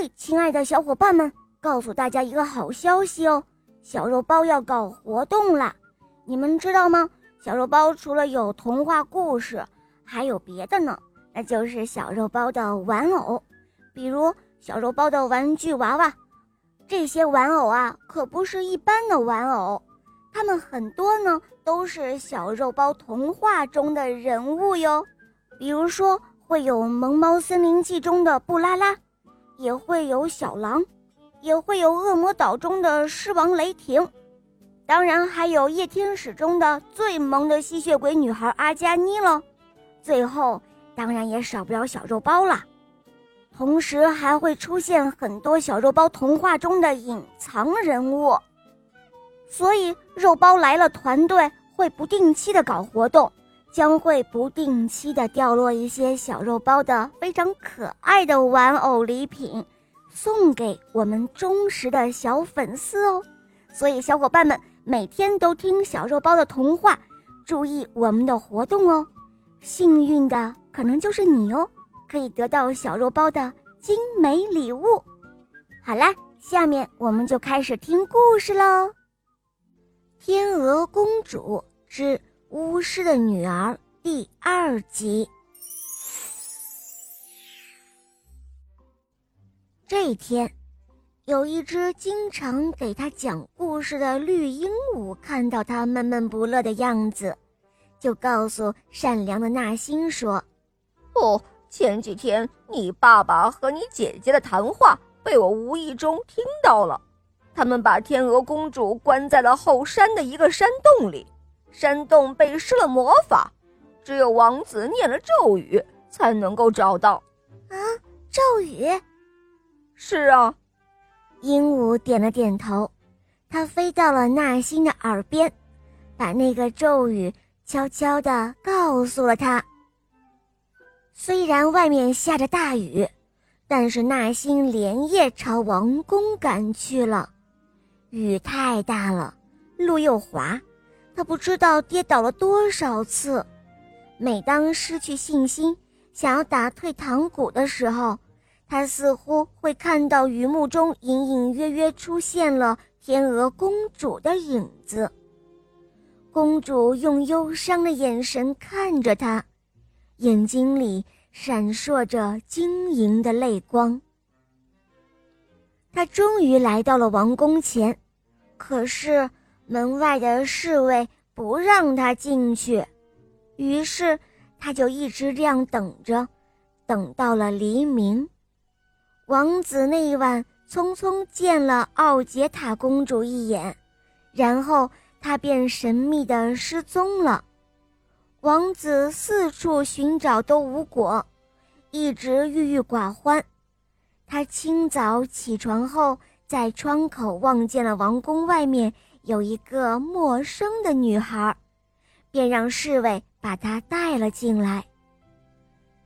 嘿，亲爱的小伙伴们，告诉大家一个好消息哦，小肉包要搞活动啦！你们知道吗？小肉包除了有童话故事，还有别的呢，那就是小肉包的玩偶，比如小肉包的玩具娃娃。这些玩偶啊，可不是一般的玩偶，它们很多呢，都是小肉包童话中的人物哟。比如说，会有《萌猫森林记》中的布拉拉，也会有小狼，也会有《恶魔岛》中的狮王雷霆，当然还有《夜天使》中的最萌的吸血鬼女孩阿加妮了。最后，当然也少不了小肉包了。同时还会出现很多小肉包童话中的隐藏人物，所以肉包来了团队会不定期的搞活动，将会不定期的掉落一些小肉包的非常可爱的玩偶礼品，送给我们忠实的小粉丝哦。所以小伙伴们每天都听小肉包的童话，注意我们的活动哦，幸运的可能就是你哦。可以得到小肉包的精美礼物。好啦，下面我们就开始听故事喽，《天鹅公主之巫师的女儿》第二集。这一天，有一只经常给他讲故事的绿鹦鹉看到他闷闷不乐的样子，就告诉善良的纳辛说：“哦。”前几天，你爸爸和你姐姐的谈话被我无意中听到了。他们把天鹅公主关在了后山的一个山洞里，山洞被施了魔法，只有王子念了咒语才能够找到。啊，咒语？是啊。鹦鹉点了点头，它飞到了纳辛的耳边，把那个咒语悄悄地告诉了他。虽然外面下着大雨，但是纳辛连夜朝王宫赶去了。雨太大了，路又滑，他不知道跌倒了多少次。每当失去信心，想要打退堂鼓的时候，他似乎会看到雨幕中隐隐约约出现了天鹅公主的影子。公主用忧伤的眼神看着他。眼睛里闪烁着晶莹的泪光。他终于来到了王宫前，可是门外的侍卫不让他进去，于是他就一直这样等着，等到了黎明。王子那一晚匆匆见了奥杰塔公主一眼，然后他便神秘地失踪了。王子四处寻找都无果，一直郁郁寡欢。他清早起床后，在窗口望见了王宫外面有一个陌生的女孩，便让侍卫把她带了进来。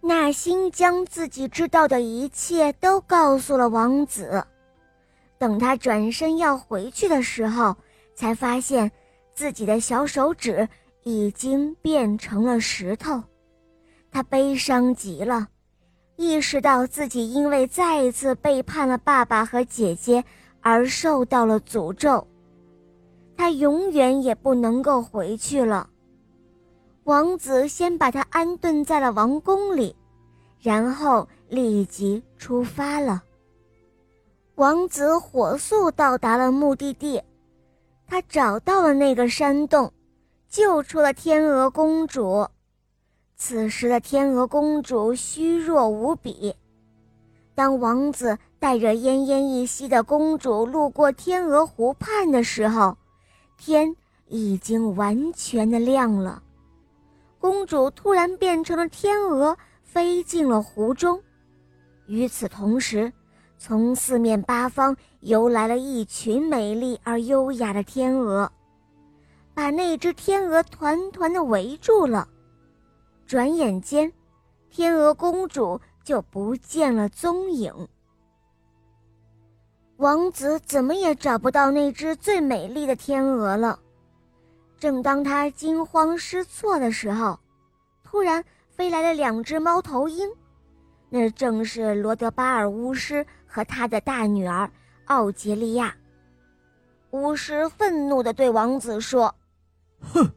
纳辛将自己知道的一切都告诉了王子。等他转身要回去的时候，才发现自己的小手指。已经变成了石头，他悲伤极了，意识到自己因为再一次背叛了爸爸和姐姐而受到了诅咒，他永远也不能够回去了。王子先把他安顿在了王宫里，然后立即出发了。王子火速到达了目的地，他找到了那个山洞。救出了天鹅公主。此时的天鹅公主虚弱无比。当王子带着奄奄一息的公主路过天鹅湖畔的时候，天已经完全的亮了。公主突然变成了天鹅，飞进了湖中。与此同时，从四面八方游来了一群美丽而优雅的天鹅。把那只天鹅团团的围住了，转眼间，天鹅公主就不见了踪影。王子怎么也找不到那只最美丽的天鹅了。正当他惊慌失措的时候，突然飞来了两只猫头鹰，那正是罗德巴尔巫师和他的大女儿奥杰利亚。巫师愤怒地对王子说：“哼，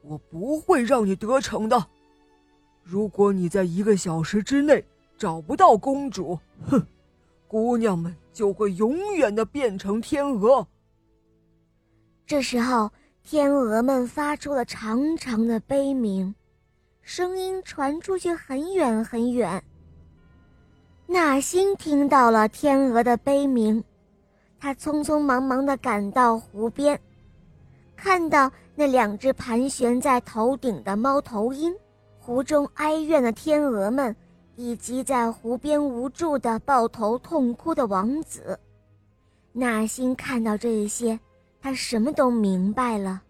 我不会让你得逞的。如果你在一个小时之内找不到公主，哼，姑娘们就会永远的变成天鹅。”这时候，天鹅们发出了长长的悲鸣，声音传出去很远很远。纳星听到了天鹅的悲鸣。他匆匆忙忙的赶到湖边，看到那两只盘旋在头顶的猫头鹰，湖中哀怨的天鹅们，以及在湖边无助的抱头痛哭的王子。纳星看到这些，他什么都明白了。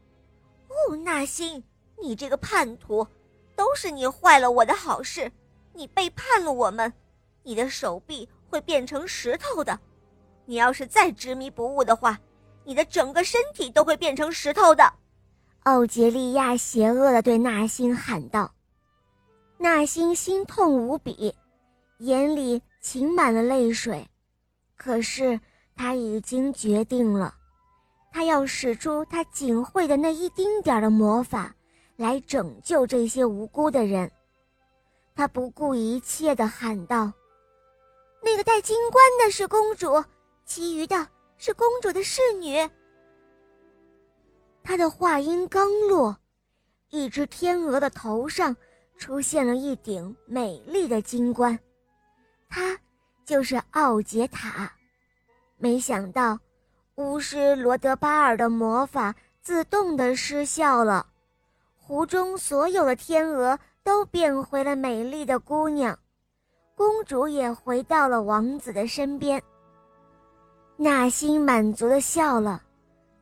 哦，纳星，你这个叛徒，都是你坏了我的好事，你背叛了我们，你的手臂会变成石头的。你要是再执迷不悟的话，你的整个身体都会变成石头的。”奥杰利亚邪恶地对纳星喊道。纳心心痛无比，眼里噙满了泪水。可是他已经决定了，他要使出他仅会的那一丁点的魔法，来拯救这些无辜的人。他不顾一切地喊道：“那个戴金冠的是公主。”其余的是公主的侍女。他的话音刚落，一只天鹅的头上出现了一顶美丽的金冠，它就是奥杰塔。没想到，巫师罗德巴尔的魔法自动的失效了，湖中所有的天鹅都变回了美丽的姑娘，公主也回到了王子的身边。纳星满足的笑了，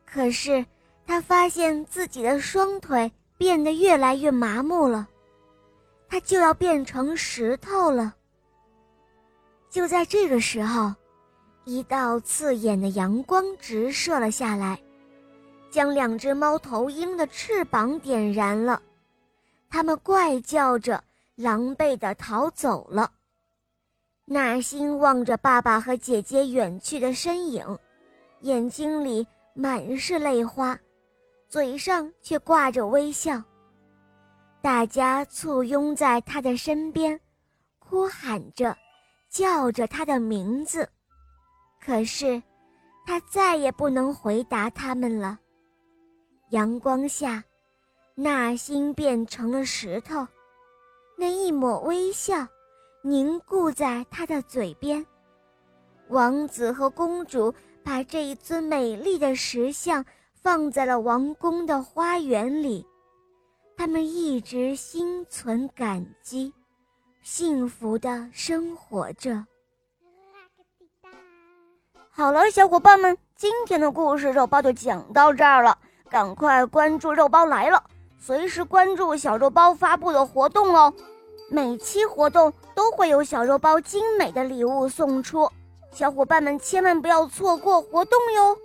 可是他发现自己的双腿变得越来越麻木了，他就要变成石头了。就在这个时候，一道刺眼的阳光直射了下来，将两只猫头鹰的翅膀点燃了，它们怪叫着，狼狈地逃走了。纳星望着爸爸和姐姐远去的身影，眼睛里满是泪花，嘴上却挂着微笑。大家簇拥在他的身边，哭喊着，叫着他的名字。可是，他再也不能回答他们了。阳光下，纳星变成了石头，那一抹微笑。凝固在他的嘴边，王子和公主把这一尊美丽的石像放在了王宫的花园里，他们一直心存感激，幸福的生活着。好了，小伙伴们，今天的故事肉包就讲到这儿了，赶快关注肉包来了，随时关注小肉包发布的活动哦。每期活动都会有小肉包精美的礼物送出，小伙伴们千万不要错过活动哟！